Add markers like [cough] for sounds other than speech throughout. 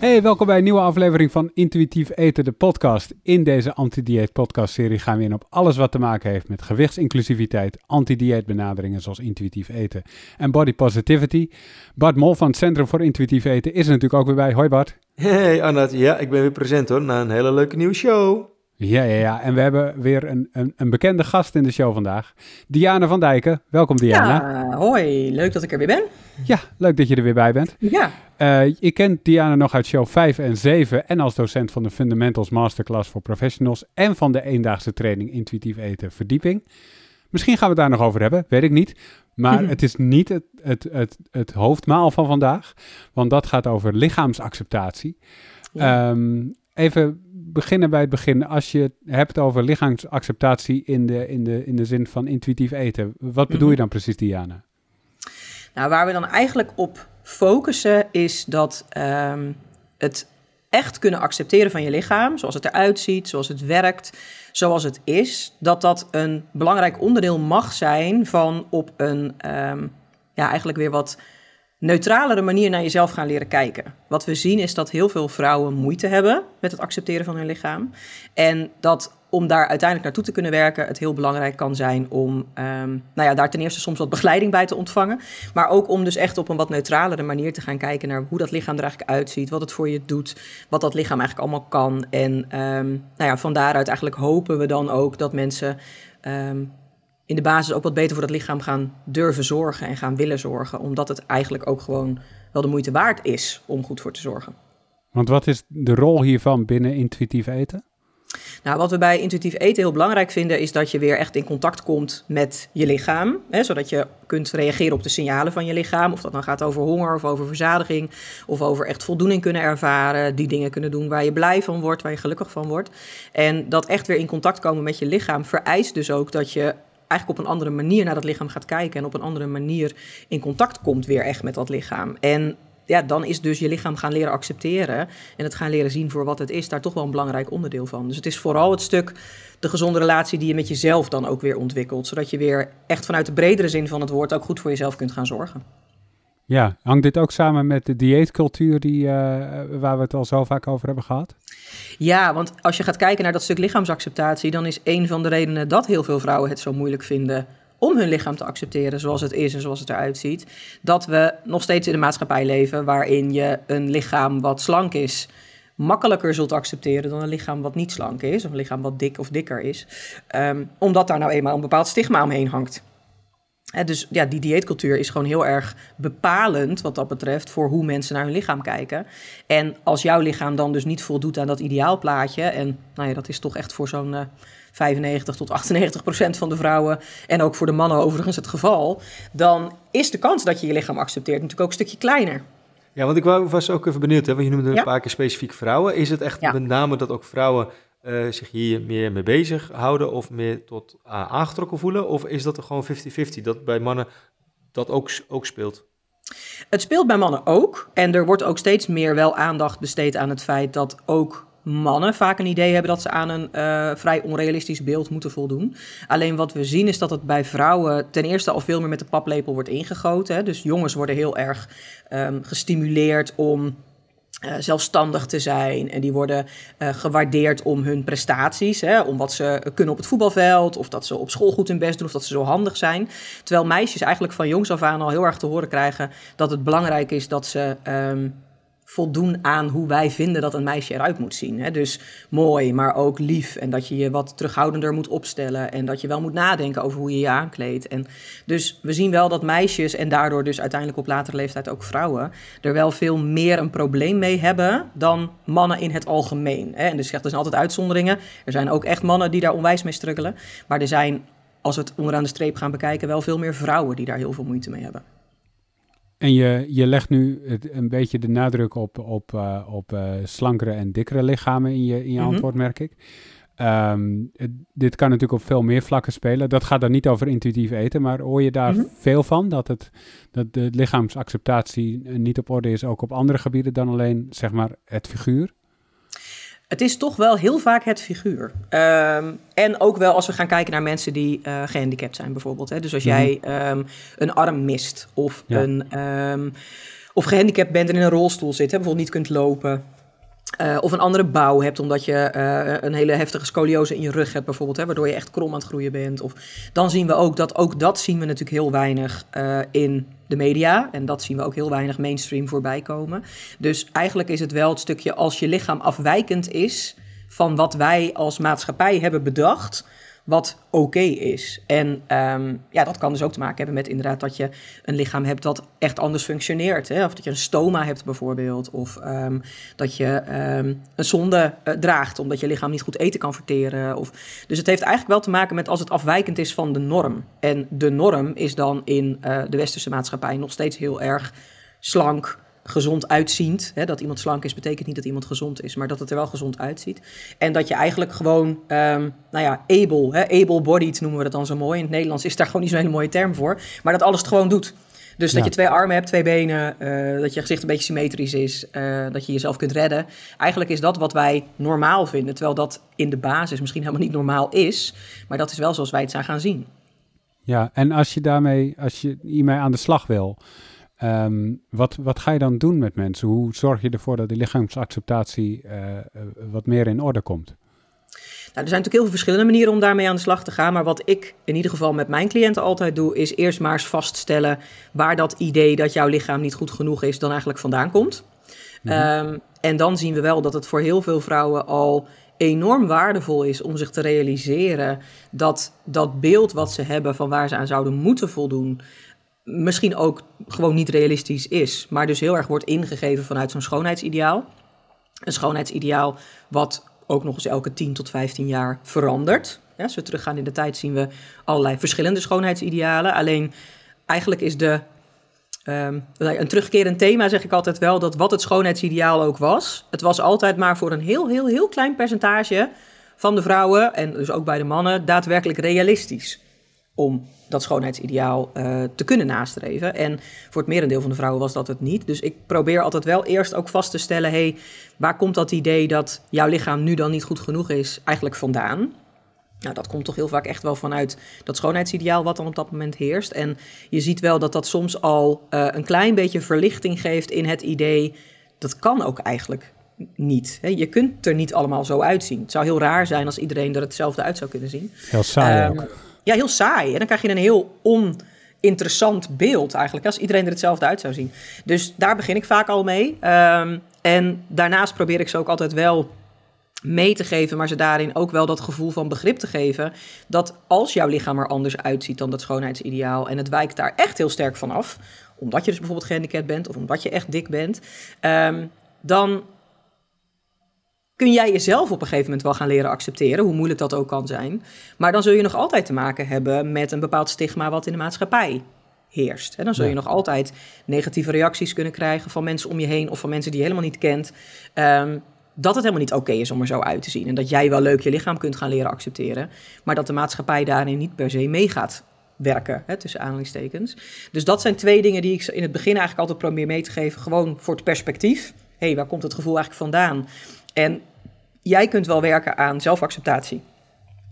Hey, welkom bij een nieuwe aflevering van Intuïtief Eten, de podcast. In deze anti-dieet podcast serie gaan we in op alles wat te maken heeft met gewichtsinclusiviteit, anti-dieet benaderingen zoals intuïtief eten en body positivity. Bart Mol van het Centrum voor Intuïtief Eten is er natuurlijk ook weer bij. Hoi Bart. Hey Arnoud, ja, ik ben weer present hoor, na een hele leuke nieuwe show. Ja, ja, ja. En we hebben weer een, een, een bekende gast in de show vandaag. Diana van Dijken. Welkom Diana. Ja, hoi. Leuk dat ik er weer ben. Ja, leuk dat je er weer bij bent. Ja. Uh, je kent Diana nog uit show 5 en 7 en als docent van de Fundamentals Masterclass voor Professionals en van de eendaagse training Intuïtief Eten Verdieping. Misschien gaan we het daar nog over hebben, weet ik niet. Maar [laughs] het is niet het, het, het, het hoofdmaal van vandaag, want dat gaat over lichaamsacceptatie. Ja. Um, even beginnen bij het begin. Als je het hebt over lichaamsacceptatie in de, in de, in de zin van intuïtief eten, wat bedoel je dan precies, Diana? Nou, waar we dan eigenlijk op focussen is dat um, het echt kunnen accepteren van je lichaam, zoals het eruit ziet, zoals het werkt, zoals het is, dat dat een belangrijk onderdeel mag zijn van op een, um, ja, eigenlijk weer wat neutralere manier naar jezelf gaan leren kijken. Wat we zien is dat heel veel vrouwen moeite hebben met het accepteren van hun lichaam. En dat om daar uiteindelijk naartoe te kunnen werken, het heel belangrijk kan zijn om um, nou ja, daar ten eerste soms wat begeleiding bij te ontvangen. Maar ook om dus echt op een wat neutralere manier te gaan kijken naar hoe dat lichaam er eigenlijk uitziet, wat het voor je doet, wat dat lichaam eigenlijk allemaal kan. En um, nou ja, van daaruit eigenlijk hopen we dan ook dat mensen um, in de basis ook wat beter voor dat lichaam gaan durven zorgen en gaan willen zorgen. Omdat het eigenlijk ook gewoon wel de moeite waard is om goed voor te zorgen. Want wat is de rol hiervan binnen intuïtief eten? Nou, wat we bij intuïtief eten heel belangrijk vinden, is dat je weer echt in contact komt met je lichaam. Hè, zodat je kunt reageren op de signalen van je lichaam. Of dat dan gaat over honger of over verzadiging. Of over echt voldoening kunnen ervaren. Die dingen kunnen doen waar je blij van wordt, waar je gelukkig van wordt. En dat echt weer in contact komen met je lichaam vereist dus ook dat je eigenlijk op een andere manier naar dat lichaam gaat kijken en op een andere manier in contact komt weer echt met dat lichaam. En ja, dan is dus je lichaam gaan leren accepteren en het gaan leren zien voor wat het is, daar toch wel een belangrijk onderdeel van. Dus het is vooral het stuk de gezonde relatie die je met jezelf dan ook weer ontwikkelt, zodat je weer echt vanuit de bredere zin van het woord ook goed voor jezelf kunt gaan zorgen. Ja, hangt dit ook samen met de dieetcultuur die, uh, waar we het al zo vaak over hebben gehad? Ja, want als je gaat kijken naar dat stuk lichaamsacceptatie, dan is een van de redenen dat heel veel vrouwen het zo moeilijk vinden om hun lichaam te accepteren zoals het is en zoals het eruit ziet, dat we nog steeds in een maatschappij leven waarin je een lichaam wat slank is makkelijker zult accepteren dan een lichaam wat niet slank is, of een lichaam wat dik of dikker is, um, omdat daar nou eenmaal een bepaald stigma omheen hangt dus ja, die dieetcultuur is gewoon heel erg bepalend wat dat betreft voor hoe mensen naar hun lichaam kijken. En als jouw lichaam dan dus niet voldoet aan dat ideaalplaatje, en nou ja, dat is toch echt voor zo'n uh, 95 tot 98 procent van de vrouwen en ook voor de mannen overigens het geval, dan is de kans dat je je lichaam accepteert natuurlijk ook een stukje kleiner. Ja, want ik was ook even benieuwd, hè, want je noemde een paar keer specifiek vrouwen. Is het echt met name dat ook vrouwen uh, zich hier meer mee bezig houden of meer tot uh, aangetrokken voelen? Of is dat er gewoon 50-50, dat bij mannen dat ook, ook speelt? Het speelt bij mannen ook. En er wordt ook steeds meer wel aandacht besteed aan het feit dat ook mannen vaak een idee hebben dat ze aan een uh, vrij onrealistisch beeld moeten voldoen. Alleen wat we zien is dat het bij vrouwen ten eerste al veel meer met de paplepel wordt ingegoten. Hè. Dus jongens worden heel erg um, gestimuleerd om uh, zelfstandig te zijn. En die worden uh, gewaardeerd om hun prestaties. Hè, om wat ze kunnen op het voetbalveld. Of dat ze op school goed hun best doen. Of dat ze zo handig zijn. Terwijl meisjes eigenlijk van jongs af aan al heel erg te horen krijgen. dat het belangrijk is dat ze. Um, voldoen aan hoe wij vinden dat een meisje eruit moet zien. Hè? Dus mooi, maar ook lief. En dat je je wat terughoudender moet opstellen. En dat je wel moet nadenken over hoe je je aankleedt. En dus we zien wel dat meisjes, en daardoor dus uiteindelijk op latere leeftijd ook vrouwen, er wel veel meer een probleem mee hebben dan mannen in het algemeen. Hè? En dus er zijn altijd uitzonderingen. Er zijn ook echt mannen die daar onwijs mee struggelen. Maar er zijn, als we het onderaan de streep gaan bekijken, wel veel meer vrouwen die daar heel veel moeite mee hebben. En je, je legt nu het, een beetje de nadruk op, op, uh, op uh, slankere en dikkere lichamen in je, in je mm -hmm. antwoord, merk ik. Um, het, dit kan natuurlijk op veel meer vlakken spelen. Dat gaat dan niet over intuïtief eten, maar hoor je daar mm -hmm. veel van? Dat, het, dat de lichaamsacceptatie niet op orde is, ook op andere gebieden dan alleen zeg maar, het figuur? Het is toch wel heel vaak het figuur. Um, en ook wel als we gaan kijken naar mensen die uh, gehandicapt zijn, bijvoorbeeld. Hè? Dus als jij um, een arm mist of ja. een. Um, of gehandicapt bent en in een rolstoel zit, hè, bijvoorbeeld niet kunt lopen. Uh, of een andere bouw hebt, omdat je uh, een hele heftige scoliose in je rug hebt, bijvoorbeeld, hè, waardoor je echt krom aan het groeien bent. Of, dan zien we ook dat ook dat zien we natuurlijk heel weinig uh, in de media. En dat zien we ook heel weinig mainstream voorbij komen. Dus eigenlijk is het wel het stukje als je lichaam afwijkend is van wat wij als maatschappij hebben bedacht wat oké is. En um, ja, dat kan dus ook te maken hebben met inderdaad dat je een lichaam hebt dat echt anders functioneert. Hè? Of dat je een stoma hebt bijvoorbeeld. Of um, dat je um, een zonde uh, draagt omdat je lichaam niet goed eten kan verteren. Of... Dus het heeft eigenlijk wel te maken met als het afwijkend is van de norm. En de norm is dan in uh, de westerse maatschappij nog steeds heel erg slank gezond uitziend. Hè, dat iemand slank is, betekent niet dat iemand gezond is, maar dat het er wel gezond uitziet. En dat je eigenlijk gewoon, um, nou ja, able, able-bodied noemen we dat dan zo mooi. In het Nederlands is daar gewoon niet zo'n hele mooie term voor. Maar dat alles het gewoon doet. Dus dat je twee armen hebt, twee benen, uh, dat je gezicht een beetje symmetrisch is, uh, dat je jezelf kunt redden. Eigenlijk is dat wat wij normaal vinden, terwijl dat in de basis misschien helemaal niet normaal is. Maar dat is wel zoals wij het zijn gaan zien. Ja, en als je daarmee, als je hiermee aan de slag wil, Um, wat, wat ga je dan doen met mensen? Hoe zorg je ervoor dat die lichaamsacceptatie uh, wat meer in orde komt? Nou, er zijn natuurlijk heel veel verschillende manieren om daarmee aan de slag te gaan. Maar wat ik in ieder geval met mijn cliënten altijd doe, is eerst maar eens vaststellen waar dat idee dat jouw lichaam niet goed genoeg is, dan eigenlijk vandaan komt. Mm -hmm. um, en dan zien we wel dat het voor heel veel vrouwen al enorm waardevol is om zich te realiseren dat dat beeld wat ze hebben van waar ze aan zouden moeten voldoen, misschien ook gewoon niet realistisch is, maar dus heel erg wordt ingegeven vanuit zo'n schoonheidsideaal. Een schoonheidsideaal wat ook nog eens elke 10 tot 15 jaar verandert. Ja, als we teruggaan in de tijd zien we allerlei verschillende schoonheidsidealen. Alleen eigenlijk is de, um, een terugkerend thema, zeg ik altijd wel, dat wat het schoonheidsideaal ook was, het was altijd maar voor een heel, heel, heel klein percentage van de vrouwen en dus ook bij de mannen daadwerkelijk realistisch om dat schoonheidsideaal uh, te kunnen nastreven. En voor het merendeel van de vrouwen was dat het niet. Dus ik probeer altijd wel eerst ook vast te stellen: hey, waar komt dat idee dat jouw lichaam nu dan niet goed genoeg is, eigenlijk vandaan? Nou, dat komt toch heel vaak echt wel vanuit dat schoonheidsideaal wat dan op dat moment heerst. En je ziet wel dat dat soms al uh, een klein beetje verlichting geeft in het idee. Dat kan ook eigenlijk niet. Je kunt er niet allemaal zo uitzien. Het zou heel raar zijn als iedereen er hetzelfde uit zou kunnen zien. Heel saai um, ook ja, heel saai. En dan krijg je een heel oninteressant beeld eigenlijk, als iedereen er hetzelfde uit zou zien. Dus daar begin ik vaak al mee. Um, en daarnaast probeer ik ze ook altijd wel mee te geven, maar ze daarin ook wel dat gevoel van begrip te geven. Dat als jouw lichaam er anders uitziet dan dat schoonheidsideaal en het wijkt daar echt heel sterk van af, omdat je dus bijvoorbeeld gehandicapt bent of omdat je echt dik bent, um, dan kun jij jezelf op een gegeven moment wel gaan leren accepteren, hoe moeilijk dat ook kan zijn. Maar dan zul je nog altijd te maken hebben met een bepaald stigma wat in de maatschappij heerst. En dan zul je nog altijd negatieve reacties kunnen krijgen van mensen om je heen of van mensen die je helemaal niet kent. Um, dat het helemaal niet oké is om er zo uit te zien. En dat jij wel leuk je lichaam kunt gaan leren accepteren. Maar dat de maatschappij daarin niet per se mee gaat werken, hè, tussen aanhalingstekens. Dus dat zijn twee dingen die ik in het begin eigenlijk altijd probeer mee te geven. Gewoon voor het perspectief. Hé, hey, waar komt het gevoel eigenlijk vandaan? En jij kunt wel werken aan zelfacceptatie.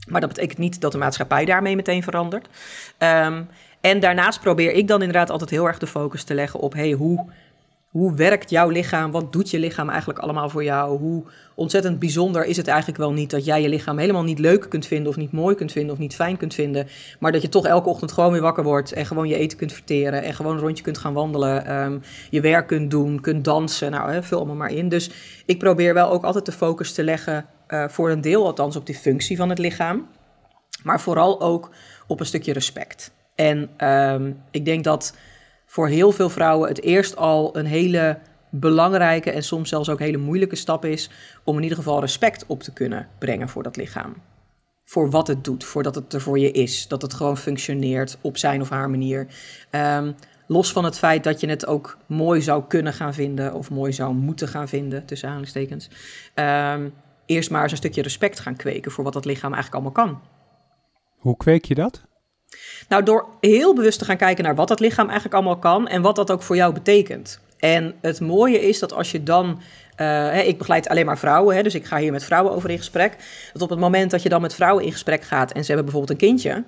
Maar dat betekent niet dat de maatschappij daarmee meteen verandert. Um, en daarnaast probeer ik dan inderdaad altijd heel erg de focus te leggen op: hey, hoe hoe werkt jouw lichaam? Wat doet je lichaam eigenlijk allemaal voor jou? Hoe ontzettend bijzonder is het eigenlijk wel niet dat jij je lichaam helemaal niet leuk kunt vinden, of niet mooi kunt vinden, of niet fijn kunt vinden, maar dat je toch elke ochtend gewoon weer wakker wordt en gewoon je eten kunt verteren en gewoon een rondje kunt gaan wandelen, um, je werk kunt doen, kunt dansen, nou, hè, vul allemaal maar in. Dus ik probeer wel ook altijd de focus te leggen, uh, voor een deel althans, op die functie van het lichaam, maar vooral ook op een stukje respect. En um, ik denk dat voor heel veel vrouwen het eerst al een hele belangrijke en soms zelfs ook hele moeilijke stap is om in ieder geval respect op te kunnen brengen voor dat lichaam. Voor wat het doet, voordat het er voor je is, dat het gewoon functioneert op zijn of haar manier. Um, los van het feit dat je het ook mooi zou kunnen gaan vinden of mooi zou moeten gaan vinden, tussen aanhalingstekens. Um, eerst maar eens een stukje respect gaan kweken voor wat dat lichaam eigenlijk allemaal kan. Hoe kweek je dat? Nou, door heel bewust te gaan kijken naar wat dat lichaam eigenlijk allemaal kan en wat dat ook voor jou betekent. En het mooie is dat als je dan. Uh, ik begeleid alleen maar vrouwen, hè, dus ik ga hier met vrouwen over in gesprek. Dat op het moment dat je dan met vrouwen in gesprek gaat en ze hebben bijvoorbeeld een kindje.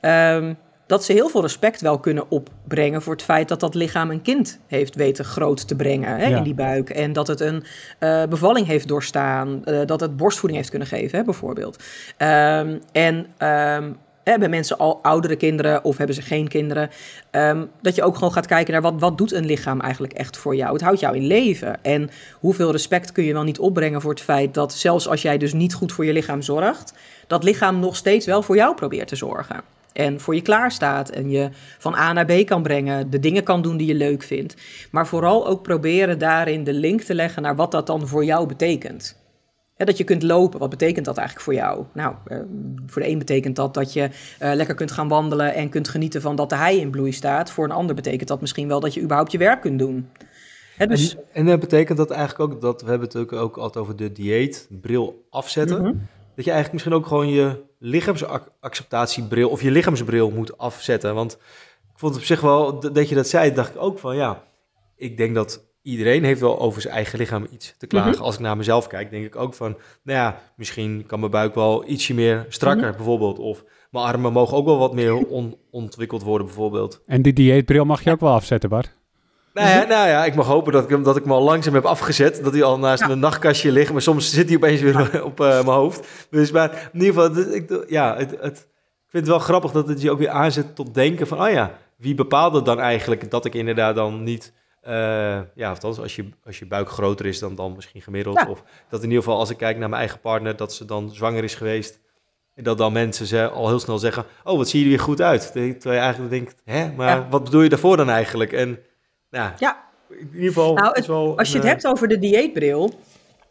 Um, dat ze heel veel respect wel kunnen opbrengen voor het feit dat dat lichaam een kind heeft weten groot te brengen hè, in die buik. En dat het een uh, bevalling heeft doorstaan, uh, dat het borstvoeding heeft kunnen geven, hè, bijvoorbeeld. Um, en um, hebben mensen al oudere kinderen of hebben ze geen kinderen? Um, dat je ook gewoon gaat kijken naar wat, wat doet een lichaam eigenlijk echt voor jou? Het houdt jou in leven. En hoeveel respect kun je wel niet opbrengen voor het feit dat zelfs als jij dus niet goed voor je lichaam zorgt, dat lichaam nog steeds wel voor jou probeert te zorgen en voor je klaarstaat en je van A naar B kan brengen, de dingen kan doen die je leuk vindt. Maar vooral ook proberen daarin de link te leggen naar wat dat dan voor jou betekent. Dat je kunt lopen, wat betekent dat eigenlijk voor jou? Nou, uh, voor de een betekent dat dat je uh, lekker kunt gaan wandelen en kunt genieten van dat de hei in bloei staat. Voor een ander betekent dat misschien wel dat je überhaupt je werk kunt doen. dus... En, en dat betekent dat eigenlijk ook, dat we hebben het ook, ook altijd over de dieet, bril afzetten. Mm -hmm. Dat je eigenlijk misschien ook gewoon je lichaamsacceptatiebril of je lichaamsbril moet afzetten. Want ik vond het op zich wel, dat je dat zei, dacht ik ook van ja, ik denk dat iedereen heeft wel over zijn eigen lichaam iets te klagen. Mhm. Als ik naar mezelf kijk, denk ik ook van, nou ja, misschien kan mijn buik wel ietsje meer strakker mhm. bijvoorbeeld. Of mijn armen mogen ook wel wat meer ontwikkeld worden bijvoorbeeld. En die dieetbril mag je ook wel afzetten, Bart? Nou ja, nou ja, ik mag hopen dat ik, dat ik hem al langzaam heb afgezet. Dat hij al naast ja. mijn nachtkastje ligt. Maar soms zit hij opeens weer [laughs] op uh, mijn hoofd. Dus maar in ieder geval, ik, ja, het, het, ik vind het wel grappig dat het je ook weer aanzet tot denken van... Oh ja, wie bepaalde dan eigenlijk dat ik inderdaad dan niet... Uh, ja, althans, als je, als je buik groter is dan, dan misschien gemiddeld. Ja. Of dat in ieder geval, als ik kijk naar mijn eigen partner, dat ze dan zwanger is geweest. En dat dan mensen ze al heel snel zeggen: Oh, wat zie je er weer goed uit. Terwijl je eigenlijk denkt: Hè, maar ja. wat bedoel je daarvoor dan eigenlijk? En nou, ja. in ieder geval. Nou, het, wel als je het hebt over de dieetbril,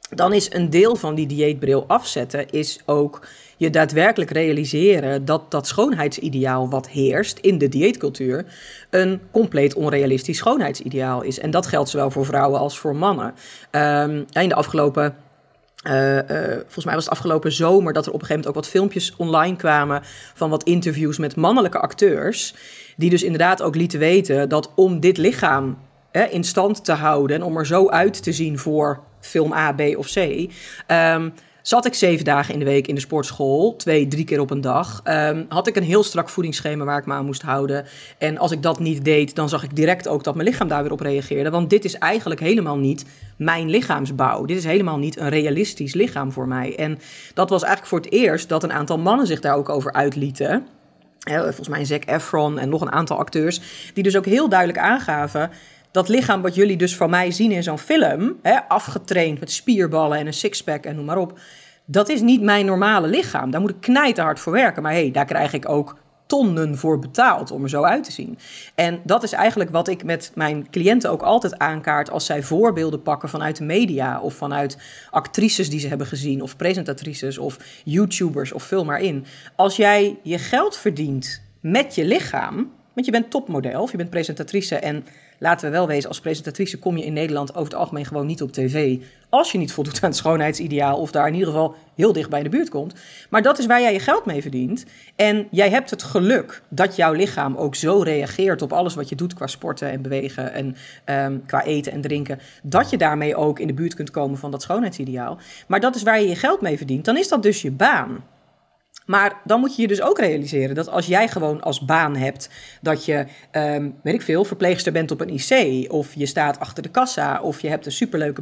dan is een deel van die dieetbril afzetten, is ook je daadwerkelijk realiseren dat dat schoonheidsideaal wat heerst in de dieetcultuur een compleet onrealistisch schoonheidsideaal is. En dat geldt zowel voor vrouwen als voor mannen. Um, in de afgelopen uh, uh, volgens mij was het afgelopen zomer dat er op een gegeven moment ook wat filmpjes online kwamen van wat interviews met mannelijke acteurs. Die dus inderdaad ook lieten weten dat om dit lichaam hè, in stand te houden en om er zo uit te zien voor film A, B of C. Um, zat ik zeven dagen in de week in de sportschool, twee, drie keer op een dag. Um, had ik een heel strak voedingsschema waar ik me aan moest houden. En als ik dat niet deed, dan zag ik direct ook dat mijn lichaam daar weer op reageerde. Want dit is eigenlijk helemaal niet mijn lichaamsbouw. Dit is helemaal niet een realistisch lichaam voor mij. En dat was eigenlijk voor het eerst dat een aantal mannen zich daar ook over uitlieten. Volgens mij Zac Efron en nog een aantal acteurs. Die dus ook heel duidelijk aangaven dat lichaam wat jullie dus van mij zien in zo'n film, hè, afgetraind met spierballen en een sixpack en noem maar op, dat is niet mijn normale lichaam. Daar moet ik knijterhard voor werken. Maar hé, hey, daar krijg ik ook tonnen voor betaald om er zo uit te zien. En dat is eigenlijk wat ik met mijn cliënten ook altijd aankaart als zij voorbeelden pakken vanuit de media of vanuit actrices die ze hebben gezien of presentatrices of YouTubers of vul maar in. Als jij je geld verdient met je lichaam, want je bent topmodel of je bent presentatrice en laten we wel wezen, als presentatrice kom je in Nederland over het algemeen gewoon niet op tv. Als je niet voldoet aan het schoonheidsideaal of daar in ieder geval heel dicht bij in de buurt komt. Maar dat is waar jij je geld mee verdient. En jij hebt het geluk dat jouw lichaam ook zo reageert op alles wat je doet qua sporten en bewegen en um, qua eten en drinken. Dat je daarmee ook in de buurt kunt komen van dat schoonheidsideaal. Maar dat is waar je je geld mee verdient. Dan is dat dus je baan. Maar dan moet je je dus ook realiseren dat als jij gewoon als baan hebt dat je, um, weet ik veel, verpleegster bent op een IC, of je staat achter de kassa, of je hebt een superleuke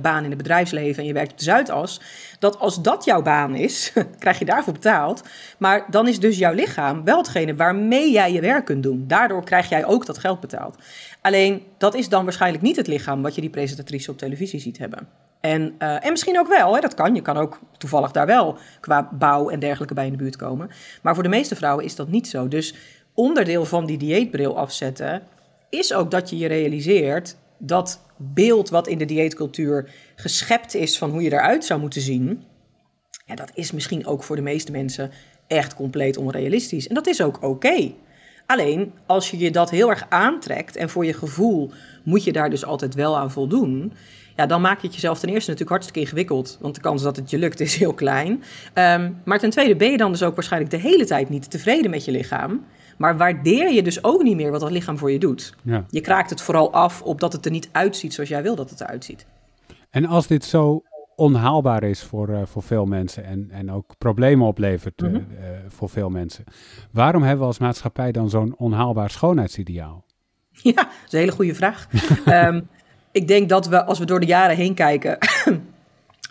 baan in het bedrijfsleven en je werkt op de Zuidas, dat als dat jouw baan is, [laughs] krijg je daarvoor betaald. Maar dan is dus jouw lichaam wel hetgene waarmee jij je werk kunt doen. Daardoor krijg jij ook dat geld betaald. Alleen dat is dan waarschijnlijk niet het lichaam wat je die presentatrice op televisie ziet hebben. En, uh, en misschien ook wel, hè, dat kan. Je kan ook toevallig daar wel qua bouw en dergelijke bij in de buurt komen. Maar voor de meeste vrouwen is dat niet zo. Dus onderdeel van die dieetbril afzetten is ook dat je je realiseert dat beeld wat in de dieetcultuur geschept is van hoe je eruit zou moeten zien, ja, dat is misschien ook voor de meeste mensen echt compleet onrealistisch. En dat is ook oké. Alleen als je je dat heel erg aantrekt en voor je gevoel moet je daar dus altijd wel aan voldoen, ja, dan maak je het jezelf ten eerste natuurlijk hartstikke ingewikkeld. Want de kans dat het je lukt is heel klein. Um, maar ten tweede ben je dan dus ook waarschijnlijk de hele tijd niet tevreden met je lichaam. Maar waardeer je dus ook niet meer wat dat lichaam voor je doet. Ja. Je kraakt het vooral af op dat het er niet uitziet zoals jij wil dat het eruit ziet. En als dit zo onhaalbaar is voor, uh, voor veel mensen en, en ook problemen oplevert mm voor veel mensen. Waarom hebben we als maatschappij dan zo'n onhaalbaar schoonheidsideaal? Ja, dat is een hele goede vraag. um, [laughs] ik denk dat we, als we door de jaren heen kijken, [clears throat]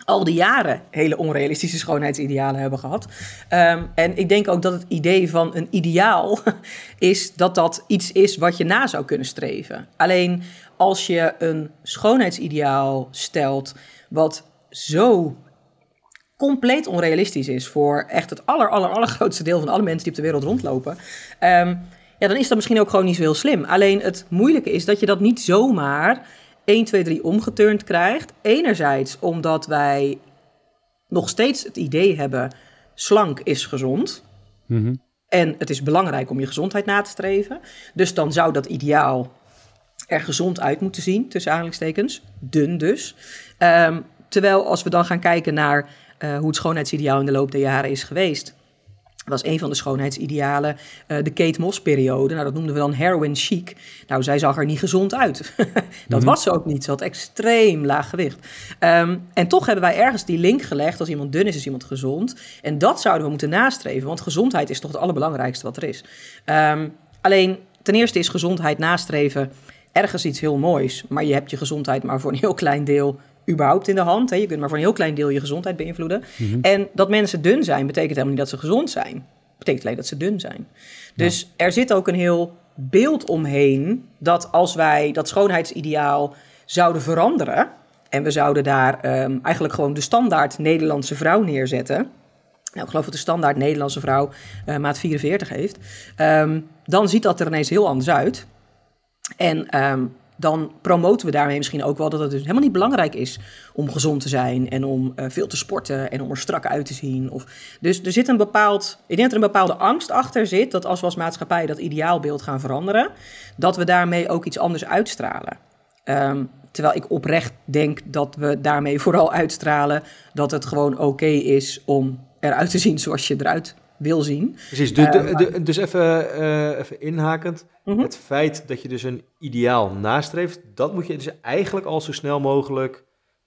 al die jaren hele onrealistische schoonheidsidealen hebben gehad. Um, en ik denk ook dat het idee van een ideaal [laughs] is dat dat iets is wat je na zou kunnen streven. Alleen als je een schoonheidsideaal stelt wat zo compleet onrealistisch is voor echt het aller, aller, allergrootste deel van alle mensen die op de wereld rondlopen. Um, ja, dan is dat misschien ook gewoon niet zo heel slim. Alleen het moeilijke is dat je dat niet zomaar 1, 2, 3 omgeturnd krijgt. Enerzijds omdat wij nog steeds het idee hebben: slank is gezond. Mhm. En het is belangrijk om je gezondheid na te streven. Dus dan zou dat ideaal er gezond uit moeten zien, tussen aanhalingstekens. Dun dus. Um, terwijl als we dan gaan kijken naar uh, hoe het schoonheidsideaal in de loop der jaren is geweest was een van de schoonheidsidealen uh, de Kate Moss-periode. Nou, dat noemden we dan heroin chic. Nou, zij zag er niet gezond uit. [laughs] dat mhm. was ze ook niet. Ze had extreem laag gewicht. Um, en toch hebben wij ergens die link gelegd. Als iemand dun is, is iemand gezond. En dat zouden we moeten nastreven. Want gezondheid is toch het allerbelangrijkste wat er is. Um, alleen, ten eerste is gezondheid nastreven ergens iets heel moois. Maar je hebt je gezondheid maar voor een heel klein deel überhaupt in de hand. Hè. Je kunt maar voor een heel klein deel je gezondheid beïnvloeden. Mhm. En dat mensen dun zijn, betekent helemaal niet dat ze gezond zijn. Betekent alleen dat ze dun zijn. Dus er zit ook een heel beeld omheen dat als wij dat schoonheidsideaal zouden veranderen. En we zouden daar um, eigenlijk gewoon de standaard Nederlandse vrouw neerzetten. Nou, ik geloof dat de standaard Nederlandse vrouw uh, maat 44 heeft. Um, dan ziet dat er ineens heel anders uit. En um, dan promoten we daarmee misschien ook wel dat het dus helemaal niet belangrijk is om gezond te zijn en om uh, veel te sporten en om er strak uit te zien. Of, dus er zit een bepaald, ik denk dat er een bepaalde angst achter zit dat als we als maatschappij dat ideaalbeeld gaan veranderen, dat we daarmee ook iets anders uitstralen. Um, terwijl ik oprecht denk dat we daarmee vooral uitstralen dat het gewoon oké is om eruit te zien zoals je eruit wil zien. Precies, uh, dus even, uh, even inhakend. Mhm. Het feit dat je dus een ideaal nastreeft, dat moet je dus eigenlijk al zo snel mogelijk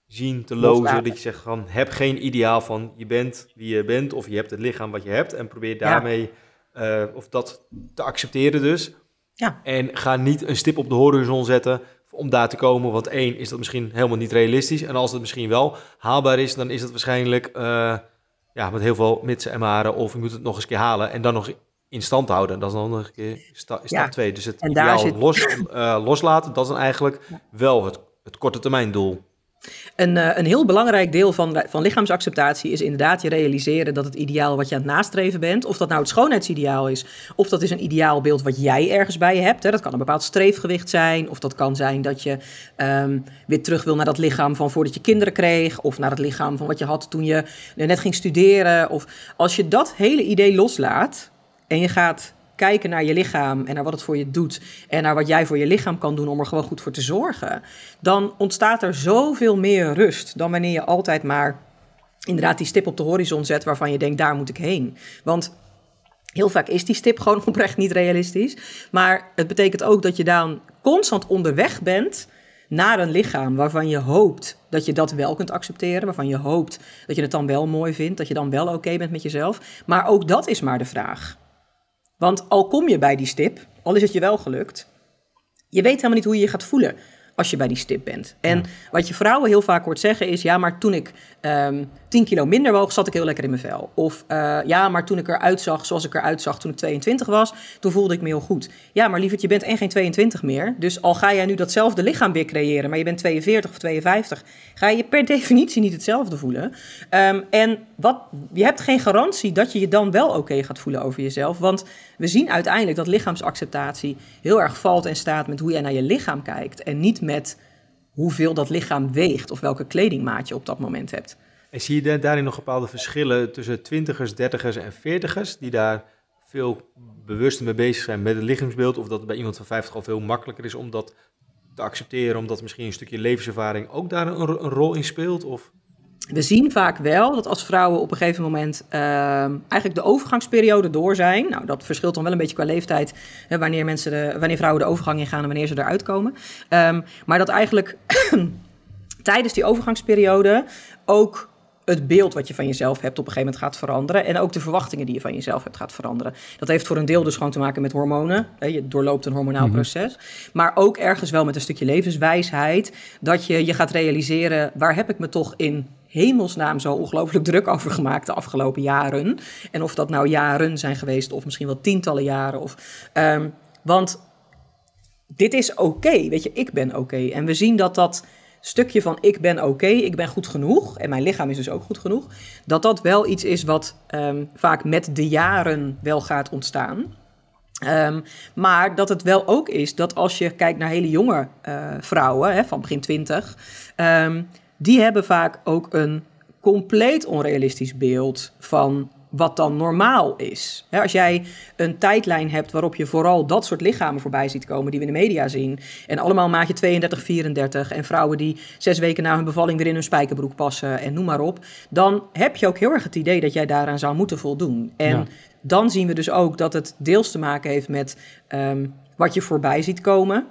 zien te lozen. Dat je zegt van, heb geen ideaal van je bent wie je bent of je hebt het lichaam wat je hebt en probeer daarmee uh, of dat te accepteren dus. Ja. En ga niet een stip op de horizon zetten om daar te komen. Want één, is dat misschien helemaal niet realistisch. En als het misschien wel haalbaar is, dan is het waarschijnlijk uh, ja, met heel veel mitsen en maren. Of je moet het nog eens keer halen en dan nog in stand houden. Dat is dan nog een keer stap 2. dus het ideaal zit... los, uh, loslaten, dat is dan eigenlijk wel het, het korte termijn doel. Een, uh, een heel belangrijk deel van, van lichaamsacceptatie is inderdaad je realiseren dat het ideaal wat je aan het nastreven bent, of dat nou het schoonheidsideaal is, of dat is een ideaalbeeld wat jij ergens bij je hebt. Hè. Dat kan een bepaald streefgewicht zijn, of dat kan zijn dat je um, weer terug wil naar dat lichaam van voordat je kinderen kreeg, of naar het lichaam van wat je had toen je net ging studeren. Of als je dat hele idee loslaat en je gaat kijken naar je lichaam en naar wat het voor je doet en naar wat jij voor je lichaam kan doen om er gewoon goed voor te zorgen, dan ontstaat er zoveel meer rust dan wanneer je altijd maar inderdaad die stip op de horizon zet waarvan je denkt daar moet ik heen. Want Heel vaak is die stip gewoon [laughs] oprecht niet realistisch. Maar het betekent ook dat je dan constant onderweg bent naar een lichaam waarvan je hoopt dat je dat wel kunt accepteren. Waarvan je hoopt dat je het dan wel mooi vindt. Dat je dan wel oké bent met jezelf. Maar ook dat is maar de vraag. Want al kom je bij die stip, al is het je wel gelukt, je weet helemaal niet hoe je je gaat voelen als je bij die stip bent. En wat je vrouwen heel vaak hoort zeggen is: ja, maar toen ik um, ehm, 10 kilo minder woog, zat ik heel lekker in mijn vel. Of uh, ja, maar toen ik eruit zag zoals ik eruit zag toen ik 22 was, toen voelde ik me heel goed. Ja, maar lieverd, je bent en geen 22 meer. Dus al ga jij nu datzelfde lichaam weer creëren, maar je bent 42 of 52, ga je per [laughs] definitie niet hetzelfde voelen. Um, en wat, je hebt geen garantie dat je je dan wel oké gaat voelen over jezelf. Want we zien uiteindelijk dat lichaamsacceptatie heel erg valt en staat met hoe jij naar je lichaam kijkt. En niet met hoeveel dat lichaam weegt of welke kledingmaat je op dat moment hebt. En zie je daarin nog bepaalde verschillen tussen twintigers, dertigers en veertigers, die daar veel bewuster mee bezig zijn met het lichaamsbeeld, of dat het bij iemand van 50 al veel makkelijker is om dat te accepteren, omdat misschien een stukje levenservaring ook daar een, een rol in speelt? Of? We zien vaak wel dat als vrouwen op een gegeven moment uh, eigenlijk de overgangsperiode door zijn. Nou, dat verschilt dan wel een beetje qua leeftijd. Hè, wanneer, mensen de, wanneer vrouwen de overgang ingaan en wanneer ze eruit komen. Um, maar dat eigenlijk [clears throat] tijdens die overgangsperiode ook het beeld wat je van jezelf hebt op een gegeven moment gaat veranderen. En ook de verwachtingen die je van jezelf hebt gaat veranderen. Dat heeft voor een deel dus gewoon te maken met hormonen. Je doorloopt een hormonaal mhm. proces. Maar ook ergens wel met een stukje levenswijsheid. Dat je je gaat realiseren, waar heb ik me toch in hemelsnaam zo ongelooflijk druk over gemaakt de afgelopen jaren. En of dat nou jaren zijn geweest of misschien wel tientallen jaren. Of, ehm, want dit is oké, weet je, ik ben oké. En we zien dat dat stukje van ik ben oké, ik ben goed genoeg en mijn lichaam is dus ook goed genoeg, dat dat wel iets is wat ehm, vaak met de jaren wel gaat ontstaan. Ehm, maar dat het wel ook is dat als je kijkt naar hele jonge uh, vrouwen hè, van begin twintig, um, die hebben vaak ook een compleet onrealistisch beeld van wat dan normaal is. als jij een tijdlijn hebt waarop je vooral dat soort lichamen voorbij ziet komen die we in de media zien. En allemaal maatje 32, 34 en vrouwen die zes weken na hun bevalling weer in hun spijkerbroek passen en noem maar op. Dan heb je ook heel erg het idee dat jij daaraan zou moeten voldoen. En dan zien we dus ook dat het deels te maken heeft met ehm, wat je voorbij ziet komen.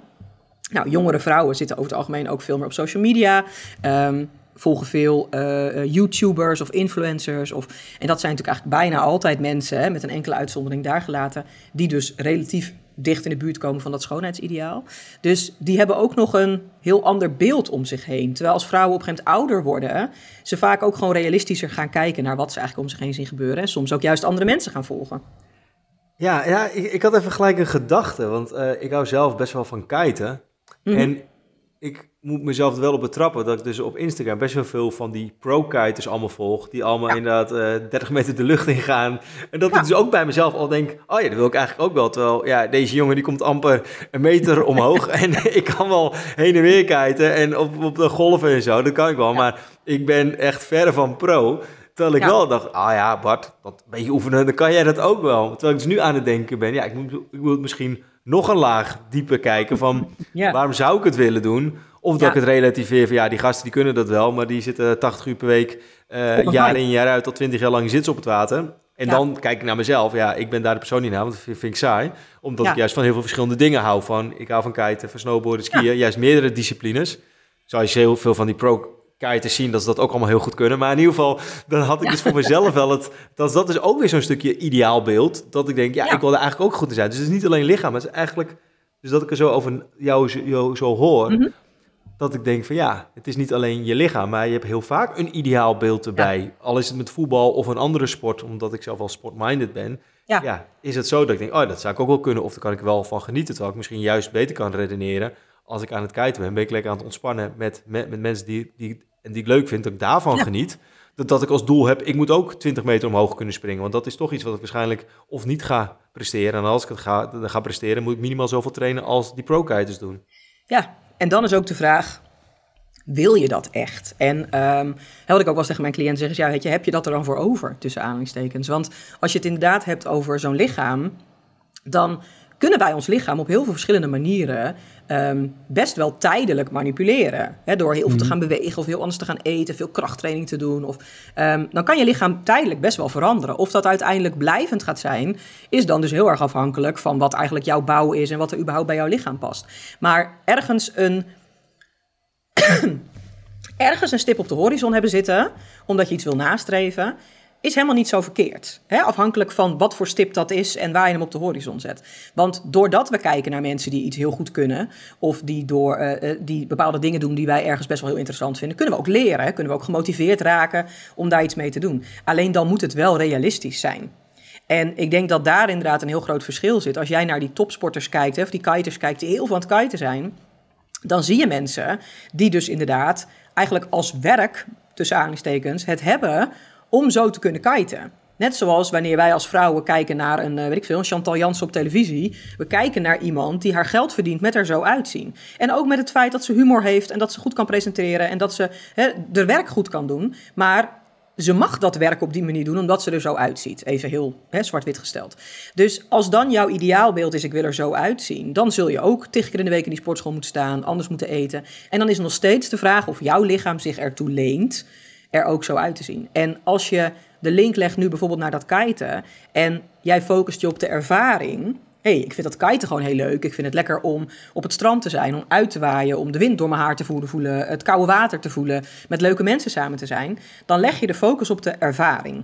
Nou, jongere vrouwen zitten over het algemeen ook veel meer op social media. Um, volgen veel uh, YouTubers of influencers. Of, en dat zijn natuurlijk eigenlijk bijna altijd mensen, hè, met een enkele uitzondering daar gelaten, die dus relatief dicht in de buurt komen van dat schoonheidsideaal. Dus die hebben ook nog een heel ander beeld om zich heen. Terwijl als vrouwen op een gegeven moment ouder worden, ze vaak ook gewoon realistischer gaan kijken naar wat ze eigenlijk om zich heen zien gebeuren. En soms ook juist andere mensen gaan volgen. Ja, ja ik, ik had even gelijk een gedachte, want uh, ik hou zelf best wel van kiten. Mhm. En ik moet mezelf er wel op betrappen dat ik dus op Instagram best wel veel van die pro-kiters allemaal volg. Die allemaal inderdaad uh, eh, 30 meter de lucht ingaan. En dat ik dus ook bij mezelf al denk, oh ja, dat wil ik eigenlijk ook wel. Terwijl, ja, deze jongen die komt amper een meter omhoog. [laughs] en ik kan wel heen en weer kiten en op, op de golven en zo, dat kan ik wel. Maar ik ben echt verre van pro. Terwijl ik wel dacht, ah ja, Bart, dat een beetje oefenen, dan kan jij dat ook wel. Terwijl ik dus nu aan het denken ben, ja, ik moet, ik moet misschien nog een laag dieper kijken van [laughs] waarom zou ik het willen doen? Of dat ik het relativeer van ja, die gasten die kunnen dat wel, maar die zitten 80 uur per week, uh, jaar in jaar uit, tot 20 jaar lang zitten op het water. En dan kijk ik naar mezelf. Ja, ik ben daar de persoon niet naar, want dat vind, ik saai. Omdat ik juist van heel veel verschillende dingen hou. Van, ik hou van kiten, van snowboarden, skiën. Juist meerdere disciplines. Zou je heel veel van die pro kiters zien dat ze dat ook allemaal heel goed kunnen. Maar in ieder geval, dan had ik dus voor [laughs] mezelf wel het... Dat, dat is ook weer zo'n stukje ideaalbeeld. Dat ik denk, ja, ik wil er eigenlijk ook goed in zijn. Dus het is niet alleen lichaam, maar het is eigenlijk... Dus dat ik er zo over jou, jou zo hoor... Mhm dat ik denk van ja, het is niet alleen je lichaam, maar je hebt heel vaak een ideaal beeld erbij. Al is het met voetbal of een andere sport, omdat ik zelf al sportminded ben. Ja. ja. is het zo dat ik denk, oh, dat zou ik ook wel kunnen. Of daar kan ik wel van genieten, terwijl ik misschien juist beter kan redeneren. Als ik aan het kijken ben, ben ik lekker aan het ontspannen met, met, met mensen die, die, en die ik leuk vind, dat ik daarvan geniet. Dat, dat ik als doel heb, ik moet ook 20 meter omhoog kunnen springen. Want dat is toch iets wat ik waarschijnlijk of niet ga presteren. En als ik het ga, ga presteren, moet ik minimaal zoveel trainen als die pro-kiters doen. Ja, en dan is ook de vraag, wil je dat echt? En um, wat ik ook wel tegen mijn cliënten zeggen, ja, weet je, heb je dat er dan voor over, tussen aanhalingstekens? Want als je het inderdaad hebt over zo'n lichaam, dan kunnen wij ons lichaam op heel veel verschillende manieren um, best wel tijdelijk manipuleren. Hè, door heel veel te mhm. gaan bewegen of heel anders te gaan eten, veel krachttraining te doen. Of, um, dan kan je lichaam tijdelijk best wel veranderen. Of dat uiteindelijk blijvend gaat zijn, is dan dus heel erg afhankelijk van wat eigenlijk jouw bouw is en wat er überhaupt bij jouw lichaam past. Maar ergens een. [coughs] ergens een stip op de horizon hebben zitten, omdat je iets wil nastreven, is helemaal niet zo verkeerd. Hè? Afhankelijk van wat voor stip dat is en waar je hem op de horizon zet. Want doordat we kijken naar mensen die iets heel goed kunnen, of die, door, uh, die bepaalde dingen doen die wij ergens best wel heel interessant vinden, kunnen we ook leren. Hè? Kunnen we ook gemotiveerd raken om daar iets mee te doen. Alleen dan moet het wel realistisch zijn. En ik denk dat daar inderdaad een heel groot verschil zit. Als jij naar die topsporters kijkt, hè, of die kiters kijkt, die heel aan het kiten zijn, dan zie je mensen die dus inderdaad eigenlijk als werk, tussen aanhalingstekens, het hebben om zo te kunnen kiten. Net zoals wanneer wij als vrouwen kijken naar een, eh, weet ik veel, Chantal Jansen op televisie. We kijken naar iemand die haar geld verdient met er zo uitzien. En ook met het feit dat ze humor heeft en dat ze goed kan presenteren en dat ze hè, de werk goed kan doen. Maar ze mag dat werk op die manier doen omdat ze er zo uitziet. Even heel zwart-wit gesteld. Dus als dan jouw ideaalbeeld is, ik wil er zo uitzien, dan zul je ook tig keer in de week in die sportschool moeten staan, anders moeten eten. En dan is nog steeds de vraag of jouw lichaam zich ertoe leent er ook zo uit te zien. En als je de link legt nu bijvoorbeeld naar dat kiten en jij focust je op de ervaring, hey, ik vind dat kiten gewoon heel leuk. Ik vind het lekker om op het strand te zijn, om uit te waaien, om de wind door mijn haar te voelen, voelen het koude water te voelen, met leuke mensen samen te zijn. Dan leg je de focus op de ervaring.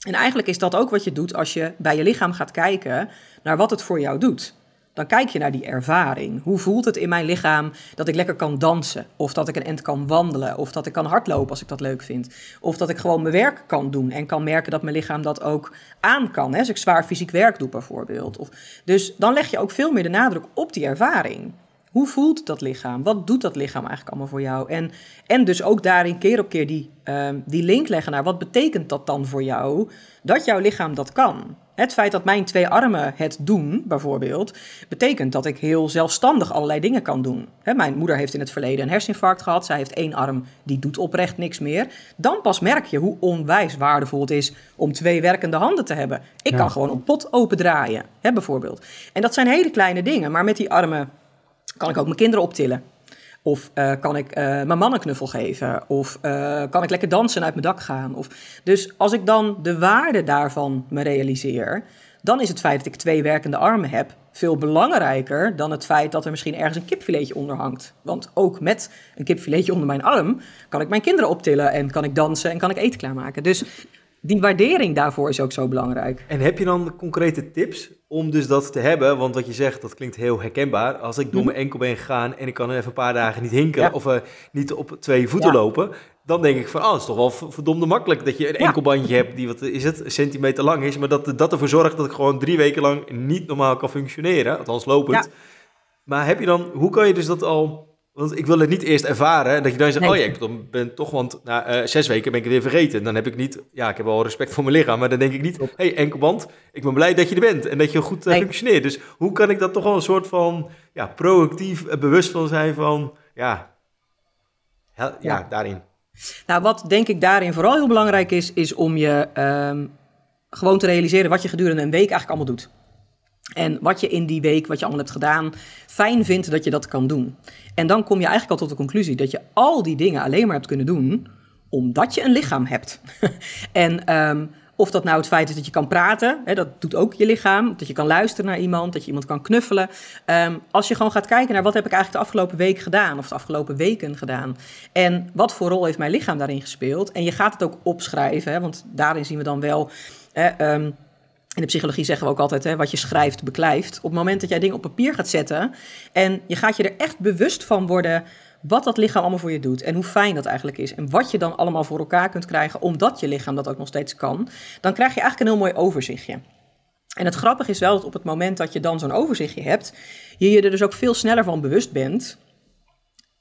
En eigenlijk is dat ook wat je doet als je bij je lichaam gaat kijken naar wat het voor jou doet dan kijk je naar die ervaring. Hoe voelt het in mijn lichaam dat ik lekker kan dansen? Of dat ik een end kan wandelen? Of dat ik kan hardlopen als ik dat leuk vind? Of dat ik gewoon mijn werk kan doen en kan merken dat mijn lichaam dat ook aan kan. Hè? Als ik zwaar fysiek werk doe bijvoorbeeld. Of, dus dan leg je ook veel meer de nadruk op die ervaring. Hoe voelt dat lichaam? Wat doet dat lichaam eigenlijk allemaal voor jou? En, en dus ook daarin keer op keer die, uh, die link leggen naar wat betekent dat dan voor jou dat jouw lichaam dat kan? Het feit dat mijn twee armen het doen, bijvoorbeeld, betekent dat ik heel zelfstandig allerlei dingen kan doen. mijn moeder heeft in het verleden een herseninfarct gehad. Zij heeft één arm, die doet oprecht niks meer. Dan pas merk je hoe onwijs waardevol het is om twee werkende handen te hebben. Ik kan gewoon een pot opendraaien, hè, bijvoorbeeld. En dat zijn hele kleine dingen, maar met die armen kan ik ook mijn kinderen optillen. Of uh, kan ik uh, mijn man een knuffel geven? Of uh, kan ik lekker dansen en uit mijn dak gaan? Of, dus als ik dan de waarde daarvan me realiseer, dan is het feit dat ik twee werkende armen heb veel belangrijker dan het feit dat er misschien ergens een kipfiletje onder hangt. Want ook met een kipfiletje onder mijn arm kan ik mijn kinderen optillen en kan ik dansen en kan ik eten klaarmaken. Dus die waardering daarvoor is ook zo belangrijk. En heb je dan concrete tips om dus dat te hebben? Want wat je zegt, dat klinkt heel herkenbaar. Als ik door mhm. mijn enkel ben gegaan en ik kan even een paar dagen niet hinken of uh, niet op twee voeten lopen, dan denk ik van, oh, het is toch wel verdomde makkelijk dat je een enkelbandje hebt die, wat is het, een centimeter lang is, maar dat, dat ervoor zorgt dat ik gewoon drie weken lang niet normaal kan functioneren, althans lopend. Maar heb je dan, hoe kan je dus dat al want ik wil het niet eerst ervaren. En dat je dan zegt, oh ja, ik ben toch, want na uh, zes weken ben ik het weer vergeten. Dan heb ik niet, ja, ik heb wel respect voor mijn lichaam. Maar dan denk ik niet, hé, hey, enkelband, ik ben blij dat je er bent. En dat je goed uh, functioneert. Dus hoe kan ik dat toch wel een soort van, ja, proactief uh, bewust van zijn van, ja, ja, ja, daarin. Nou, wat denk ik daarin vooral heel belangrijk is, is om je um, gewoon te realiseren wat je gedurende een week eigenlijk allemaal doet. En wat je in die week, wat je allemaal hebt gedaan, fijn vindt dat je dat kan doen. En dan kom je eigenlijk al tot de conclusie dat je al die dingen alleen maar hebt kunnen doen omdat je een lichaam hebt. [laughs] en um, of dat nou het feit is dat je kan praten, hè, dat doet ook je lichaam. Dat je kan luisteren naar iemand, dat je iemand kan knuffelen. Um, als je gewoon gaat kijken naar wat heb ik eigenlijk de afgelopen week gedaan of de afgelopen weken gedaan. En wat voor rol heeft mijn lichaam daarin gespeeld. En je gaat het ook opschrijven, hè, want daarin zien we dan wel... Hè, um, in de psychologie zeggen we ook altijd, hè, wat je schrijft, beklijft. Op het moment dat jij dingen op papier gaat zetten en je gaat je er echt bewust van worden wat dat lichaam allemaal voor je doet en hoe fijn dat eigenlijk is en wat je dan allemaal voor elkaar kunt krijgen omdat je lichaam dat ook nog steeds kan, dan krijg je eigenlijk een heel mooi overzichtje. En het grappige is wel dat op het moment dat je dan zo'n overzichtje hebt, je je er dus ook veel sneller van bewust bent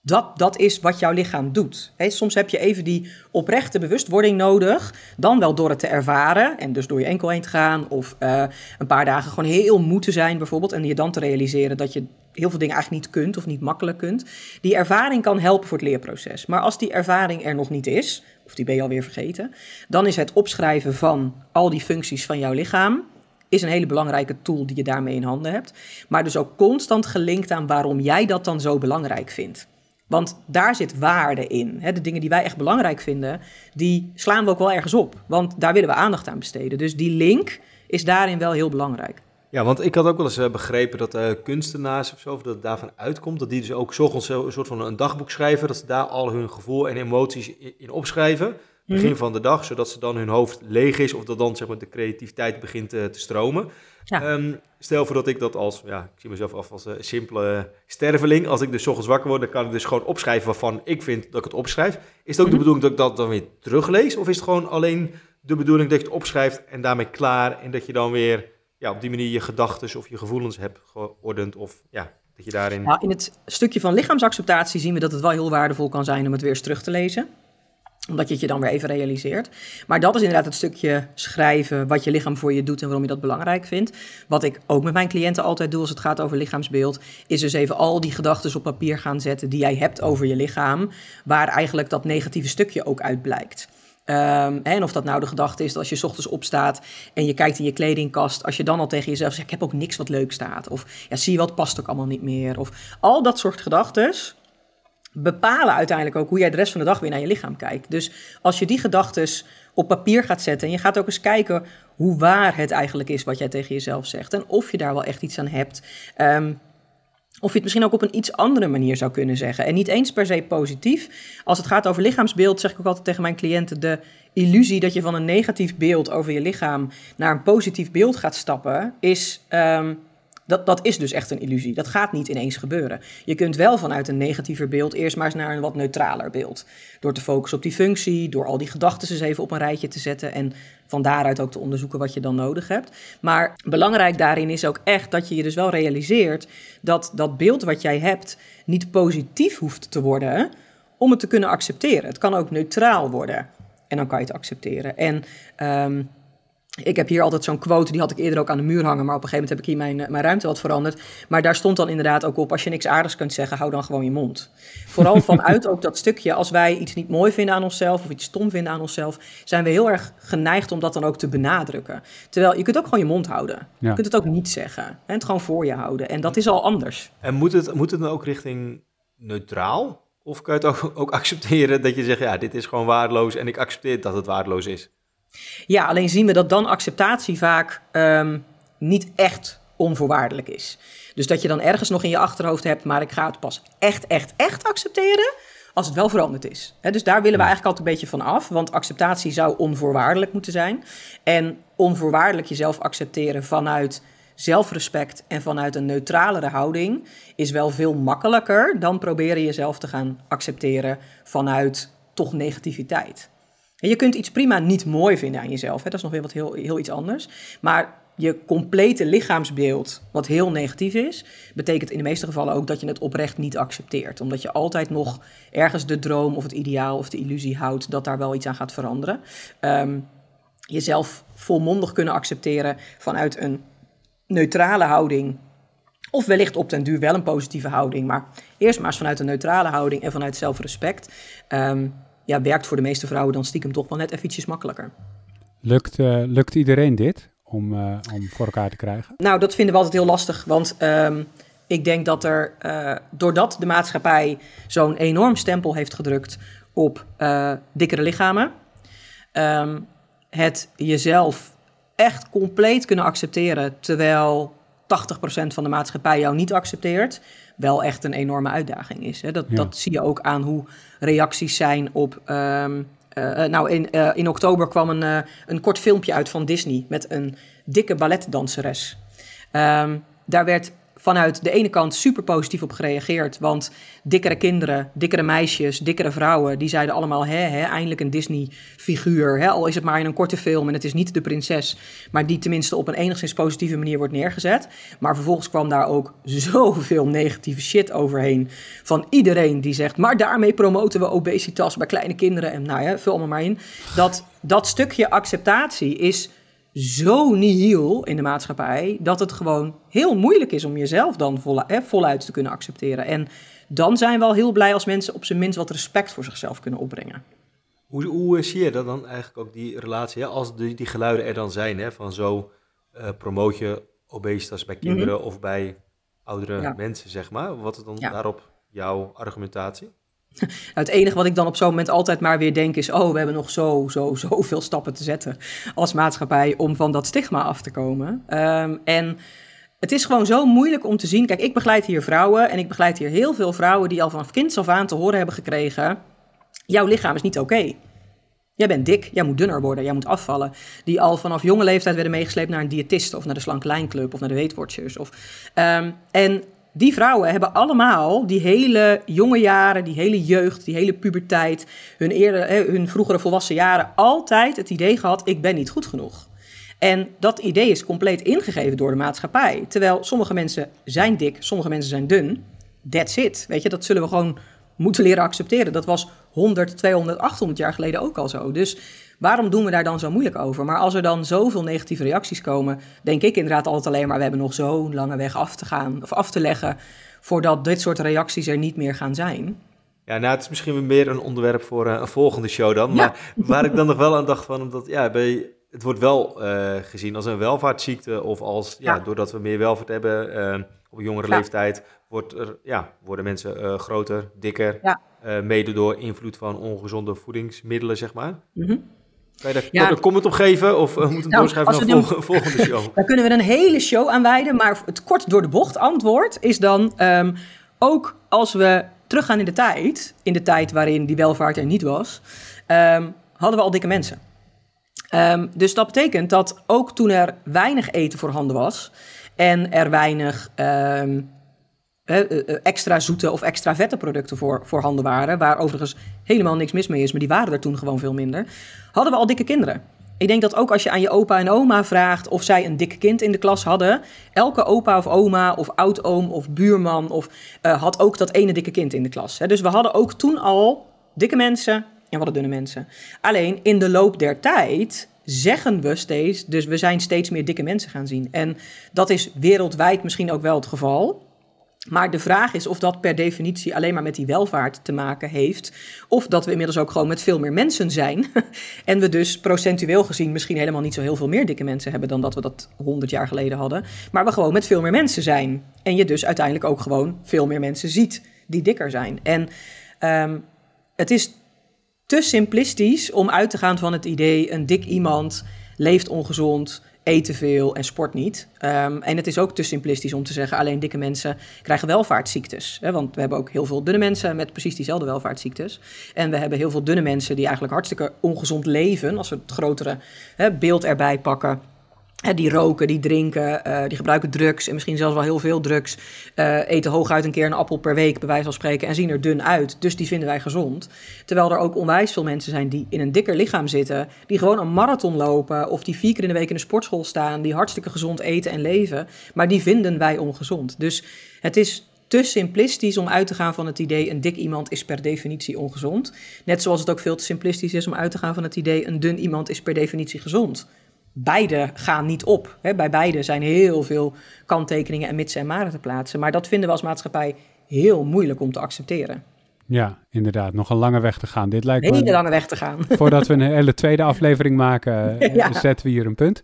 dat, dat is wat jouw lichaam doet. soms heb je even die oprechte bewustwording nodig, dan wel door het te ervaren en dus door je enkel heen te gaan of uh, een paar dagen gewoon heel moe te zijn bijvoorbeeld en je dan te realiseren dat je heel veel dingen eigenlijk niet kunt of niet makkelijk kunt. Die ervaring kan helpen voor het leerproces. Maar als die ervaring er nog niet is, of die ben je alweer vergeten, dan is het opschrijven van al die functies van jouw lichaam is een hele belangrijke tool die je daarmee in handen hebt. Maar dus ook constant gelinkt aan waarom jij dat dan zo belangrijk vindt. Want daar zit waarde in. De dingen die wij echt belangrijk vinden, die slaan we ook wel ergens op. Want daar willen we aandacht aan besteden. Dus die link is daarin wel heel belangrijk. Ja, want ik had ook wel eens eh, begrepen dat uh, kunstenaars of zo, of dat het daarvan uitkomt, dat die dus ook ochtends een soort van een dagboek schrijven, dat ze daar al hun gevoel en emoties in opschrijven begin mhm. van de dag, zodat ze dan hun hoofd leeg is of dat dan zeg maar, de creativiteit begint uh, te stromen. Ehm, stel voor dat ik dat als, ja, ik zie mezelf af als een simpele sterveling. Als ik dus ochtends wakker word, dan kan ik dus gewoon opschrijven waarvan ik vind dat ik het opschrijf. Is het ook de mhm. bedoeling dat ik dat dan weer teruglees? Of is het gewoon alleen de bedoeling dat je het opschrijft en daarmee klaar en dat je dan weer ja, op die manier je gedachten of je gevoelens hebt geordend of ja, dat je daarin... Nou, in het stukje van lichaamsacceptatie zien we dat het wel heel waardevol kan zijn om het weer eens terug te lezen omdat je het je dan weer even realiseert. Maar dat is inderdaad het stukje schrijven wat je lichaam voor je doet en waarom je dat belangrijk vindt. Wat ik ook met mijn cliënten altijd doe als het gaat over lichaamsbeeld, is dus even al die gedachten op papier gaan zetten die jij hebt over je lichaam, waar eigenlijk dat negatieve stukje ook uit blijkt. Um, en of dat nou de gedachte is dat als je ochtends opstaat en je kijkt in je kledingkast, als je dan al tegen jezelf zegt: Ik heb ook niks wat leuk staat. Of ja, zie wat past ook allemaal niet meer. Of al dat soort gedachten bepalen uiteindelijk ook hoe jij de rest van de dag weer naar je lichaam kijkt. Dus als je die gedachten op papier gaat zetten. En je gaat ook eens kijken hoe waar het eigenlijk is wat jij tegen jezelf zegt. En of je daar wel echt iets aan hebt. Um, of je het misschien ook op een iets andere manier zou kunnen zeggen. En niet eens per se positief. Als het gaat over lichaamsbeeld, zeg ik ook altijd tegen mijn cliënten: de illusie dat je van een negatief beeld over je lichaam naar een positief beeld gaat stappen, is. Um, dat, dat is dus echt een illusie. Dat gaat niet ineens gebeuren. Je kunt wel vanuit een negatiever beeld eerst maar eens naar een wat neutraler beeld. Door te focussen op die functie, door al die gedachten eens even op een rijtje te zetten en van daaruit ook te onderzoeken wat je dan nodig hebt. Maar belangrijk daarin is ook echt dat je je dus wel realiseert dat dat beeld wat jij hebt niet positief hoeft te worden om het te kunnen accepteren. Het kan ook neutraal worden en dan kan je het accepteren. En um, ik heb hier altijd zo'n quote, die had ik eerder ook aan de muur hangen, maar op een gegeven moment heb ik hier mijn, eh, mijn ruimte wat veranderd. Maar daar stond dan inderdaad ook op, als je niks aardigs kunt zeggen, hou dan gewoon je mond. Vooral [laughs] vanuit ook dat stukje, als wij iets niet mooi vinden aan onszelf of iets stom vinden aan onszelf, zijn we heel erg geneigd om dat dan ook te benadrukken. Terwijl je kunt ook gewoon je mond houden. Je kunt het ook niet zeggen en het gewoon voor je houden. En dat is al anders. En moet het, moet het dan ook richting neutraal? Of kan je het ook, ook accepteren dat je zegt, ja, dit is gewoon waardeloos en ik accepteer dat het waardeloos is? Ja, alleen zien we dat dan acceptatie vaak um, niet echt onvoorwaardelijk is. Dus dat je dan ergens nog in je achterhoofd hebt, maar ik ga het pas echt, echt, echt accepteren als het wel veranderd is. dus daar willen we eigenlijk altijd een beetje van af, want acceptatie zou onvoorwaardelijk moeten zijn. En onvoorwaardelijk jezelf accepteren vanuit zelfrespect en vanuit een neutralere houding is wel veel makkelijker dan proberen jezelf te gaan accepteren vanuit toch negativiteit. Je kunt iets prima niet mooi vinden aan jezelf. Hè? Dat is nog weer wat heel, heel iets anders. Maar je complete lichaamsbeeld, wat heel negatief is, betekent in de meeste gevallen ook dat je het oprecht niet accepteert. Omdat je altijd nog ergens de droom of het ideaal of de illusie houdt dat daar wel iets aan gaat veranderen. Um, jezelf volmondig kunnen accepteren vanuit een neutrale houding. Of wellicht op den duur wel een positieve houding. Maar eerst maar eens vanuit een neutrale houding en vanuit zelfrespect. Um, ja, werkt voor de meeste vrouwen dan stiekem toch wel net eventjes makkelijker. Lukt, uh, lukt iedereen dit om, uh, om voor elkaar te krijgen? Nou, dat vinden we altijd heel lastig, want um, ik denk dat er, uh, doordat de maatschappij zo'n enorm stempel heeft gedrukt op dikkere lichamen, um, het jezelf echt compleet kunnen accepteren, terwijl 80% van de maatschappij jou niet accepteert, wel echt een enorme uitdaging is. Hè? Dat, dat zie je ook aan hoe reacties zijn op. Um, uh, nou, in, uh, in oktober kwam een, uh, een kort filmpje uit van Disney met een dikke balletdanseres. Um, daar werd vanuit de ene kant super positief op gereageerd. Want dikkere kinderen, dikkere meisjes, dikkere vrouwen, die zeiden allemaal: hè, hè, eindelijk een Disney-figuur. Al is het maar in een korte film en het is niet de prinses, maar die tenminste op een enigszins positieve manier wordt neergezet. Maar vervolgens kwam daar ook zoveel negatieve shit overheen. Van iedereen die zegt: maar daarmee promoten we obesitas bij kleine kinderen. En nou ja, vul allemaal maar in. Dat, dat stukje acceptatie is zo nihil in de maatschappij dat het gewoon heel moeilijk is om jezelf dan voluit te kunnen accepteren. En dan zijn we al heel blij als mensen op zijn minst wat respect voor zichzelf kunnen opbrengen. Hoe, hoe zie je dat dan eigenlijk ook, die relatie, hè? als die, die geluiden er dan zijn, hè? van zo uh, promoot je obesitas bij kinderen mhm. of bij oudere mensen, zeg maar. Wat is dan daarop jouw argumentatie? Het enige wat ik dan op zo'n moment altijd maar weer denk is: oh, we hebben nog zo, zo, [laughs] zoveel stappen te zetten als maatschappij om van dat stigma af te komen. Um, en het is gewoon zo moeilijk om te zien. Kijk, ik begeleid hier vrouwen en ik begeleid hier heel veel vrouwen die al vanaf kinds af aan te horen hebben gekregen: jouw lichaam is niet oké. Jij bent dik, jij moet dunner worden, jij moet afvallen. Die al vanaf jonge leeftijd werden meegesleept naar een diëtist of naar de Slank Lijnclub of naar de Weight Watchers. Of, um, en die vrouwen hebben allemaal die hele jonge jaren, die hele jeugd, die hele puberteit, hun, hun vroegere volwassen jaren, altijd het idee gehad: ik ben niet goed genoeg. En dat idee is compleet ingegeven door de maatschappij. Terwijl sommige mensen zijn dik, sommige mensen zijn dun. That's it. Weet je, dat zullen we gewoon moeten leren accepteren. Dat was 100, 200, 800 jaar geleden ook al zo. Dus Waarom doen we daar dan zo moeilijk over? Maar als er dan zoveel negatieve reacties komen, denk ik inderdaad altijd alleen maar: we hebben nog zo'n lange weg af te gaan of af te leggen voordat dit soort reacties er niet meer gaan zijn. Ja, nou, het is misschien meer een onderwerp voor uh, een volgende show dan. Maar waar ik dan nog wel aan dacht van, omdat ja, bij, het wordt wel uh, gezien als een welvaartsziekte of als, ja, ja doordat we meer welvaart hebben uh, op jongere ja. leeftijd, wordt er, ja, worden mensen groter, dikker, mede door invloed van ongezonde voedingsmiddelen, zeg maar. Mm Kan je daar een comment op geven of uh, moeten we nou, doorschrijven naar een volgende show? [laughs] Daar kunnen we een hele show aan wijden, maar het kort door de bocht antwoord is dan ehm, ook als we teruggaan in de tijd, in de tijd waarin die welvaart er niet was, ehm, hadden we al dikke mensen. Ehm, dus dat betekent dat ook toen er weinig eten voorhanden was en er weinig extra zoete of extra vette producten voor, voorhanden waren, waar overigens helemaal niks mis mee is, maar die waren er toen gewoon veel minder, hadden we al dikke kinderen. Ik denk dat ook als je aan je opa en oma vraagt of zij een dik kind in de klas hadden, elke opa of oma of oudoom of buurman of, uh, had ook dat ene dikke kind in de klas. Hè. Dus we hadden ook toen al dikke mensen en we hadden dunne mensen. Alleen in de loop der tijd zeggen we steeds, dus we zijn steeds meer dikke mensen gaan zien. En dat is wereldwijd misschien ook wel het geval. Maar de vraag is of dat per definitie alleen maar met die welvaart te maken heeft. Of dat we inmiddels ook gewoon met veel meer mensen zijn. [laughs] en we dus procentueel gezien misschien helemaal niet zo heel veel meer dikke mensen hebben dan dat we dat 100 jaar geleden hadden. Maar we gewoon met veel meer mensen zijn. En je dus uiteindelijk ook gewoon veel meer mensen ziet die dikker zijn. En um, het is te simplistisch om uit te gaan van het idee: een dik iemand leeft ongezond te veel en sport niet. Ehm, en het is ook te simplistisch om te zeggen, alleen dikke mensen krijgen welvaartsziektes. Hè? Want we hebben ook heel veel dunne mensen met precies diezelfde welvaartsziektes. En we hebben heel veel dunne mensen die eigenlijk hartstikke ongezond leven, als we het grotere hè, beeld erbij pakken die roken, die drinken, uh, die gebruiken drugs en misschien zelfs wel heel veel drugs. Uh, eten hooguit een keer een appel per week, bij wijze van spreken, en zien er dun uit. Dus die vinden wij gezond. Terwijl er ook onwijs veel mensen zijn die in een dikker lichaam zitten, die gewoon een marathon lopen of die vier keer in de week in de sportschool staan, die hartstikke gezond eten en leven, maar die vinden wij ongezond. Dus het is te simplistisch om uit te gaan van het idee een dik iemand is per definitie ongezond. Net zoals het ook veel te simplistisch is om uit te gaan van het idee een dun iemand is per definitie gezond beide gaan niet op. Hè. Bij beide zijn heel veel kanttekeningen en mitsen en maren te plaatsen. Maar dat vinden we als maatschappij heel moeilijk om te accepteren. Ja, inderdaad. Nog een lange weg te gaan. Dit lijkt een hele lange weg te gaan. [laughs] Voordat we een hele tweede aflevering maken, [laughs] eh, zetten we hier een punt.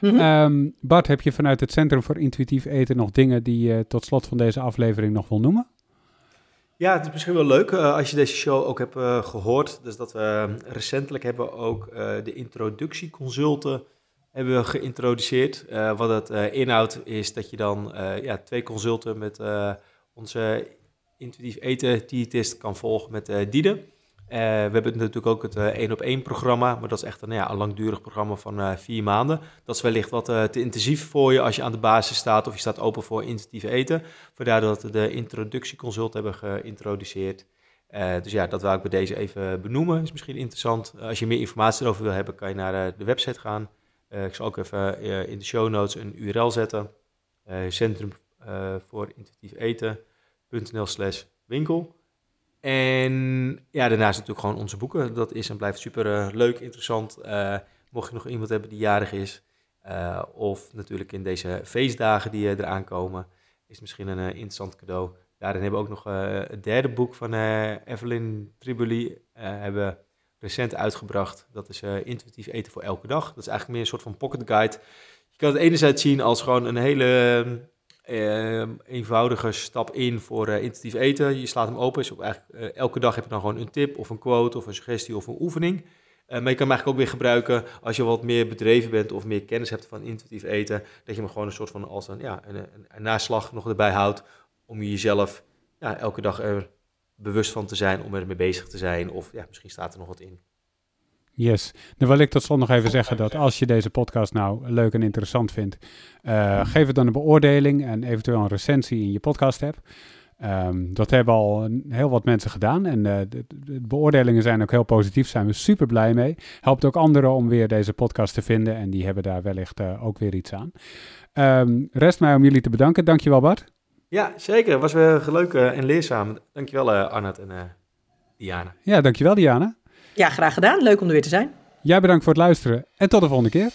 Mhm. Ehm, Bart, heb je vanuit het Centrum voor Intuïtief Eten nog dingen die je tot slot van deze aflevering nog wil noemen? Ja, het is misschien wel leuk uh, als je deze show ook hebt uh, gehoord. Dus dat we recentelijk hebben ook de introductieconsulten hebben we geïntroduceerd. Uh, wat het uh, inhoudt is dat je dan uh, ja, twee consulten met onze intuïtief eten diëtist kan volgen met Diede. we hebben natuurlijk ook het één op één programma, maar dat is echt een, ja, een langdurig programma van vier maanden. Dat is wellicht wat te intensief voor je als je aan de basis staat of je staat open voor intuïtief eten. Vandaar dat we de introductieconsult hebben geïntroduceerd. dus ja, dat wil ik bij deze even benoemen. Is misschien interessant. als je meer informatie erover wil hebben, kan je naar de website gaan uh, ik zal ook even uh, in de show notes een URL zetten. Uh, Centrum voor Intuïtief Eten.nl slash winkel. En ja, daarnaast natuurlijk gewoon onze boeken. Dat is en blijft super leuk, interessant. mocht je nog iemand hebben die jarig is. of natuurlijk in deze feestdagen die eraan komen. Is misschien een interessant cadeau. Daarin hebben we ook nog het derde boek van Evelyn Triboli. hebben recent uitgebracht. Dat is uh, intuïtief eten voor elke dag. Dat is eigenlijk meer een soort van pocket guide. Je kan het enerzijds zien als gewoon een hele uh, eenvoudige stap in voor uh, intuïtief eten. Je slaat hem open. Eigenlijk, elke dag heb je dan gewoon een tip of een quote of een suggestie of een oefening. maar je kan hem eigenlijk ook weer gebruiken als je wat meer bedreven bent of meer kennis hebt van intuïtief eten. Dat je hem gewoon een soort van als een, ja, een, een, een naslag nog erbij houdt om jezelf ja, elke dag er bewust van te zijn, om ermee bezig te zijn. Of ja, misschien staat er nog wat in. Yes. Dan wil ik tot slot nog even zeggen dat als je deze podcast nou leuk en interessant vindt, uh, geef het dan een beoordeling en eventueel een recensie in je podcast app. Um, dat hebben al heel wat mensen gedaan en uh, de, de, beoordelingen zijn ook heel positief, zijn we super blij mee. Helpt ook anderen om weer deze podcast te vinden en die hebben daar wellicht uh, ook weer iets aan. Um, rest mij om jullie te bedanken. Dankjewel Bart. Ja, zeker. Het was weer leuk en leerzaam. Dankjewel uh, Arnoud en uh, Diana. Ja, dankjewel Diana. Ja, graag gedaan. Leuk om er weer te zijn. Jij bedankt voor het luisteren en tot de volgende keer.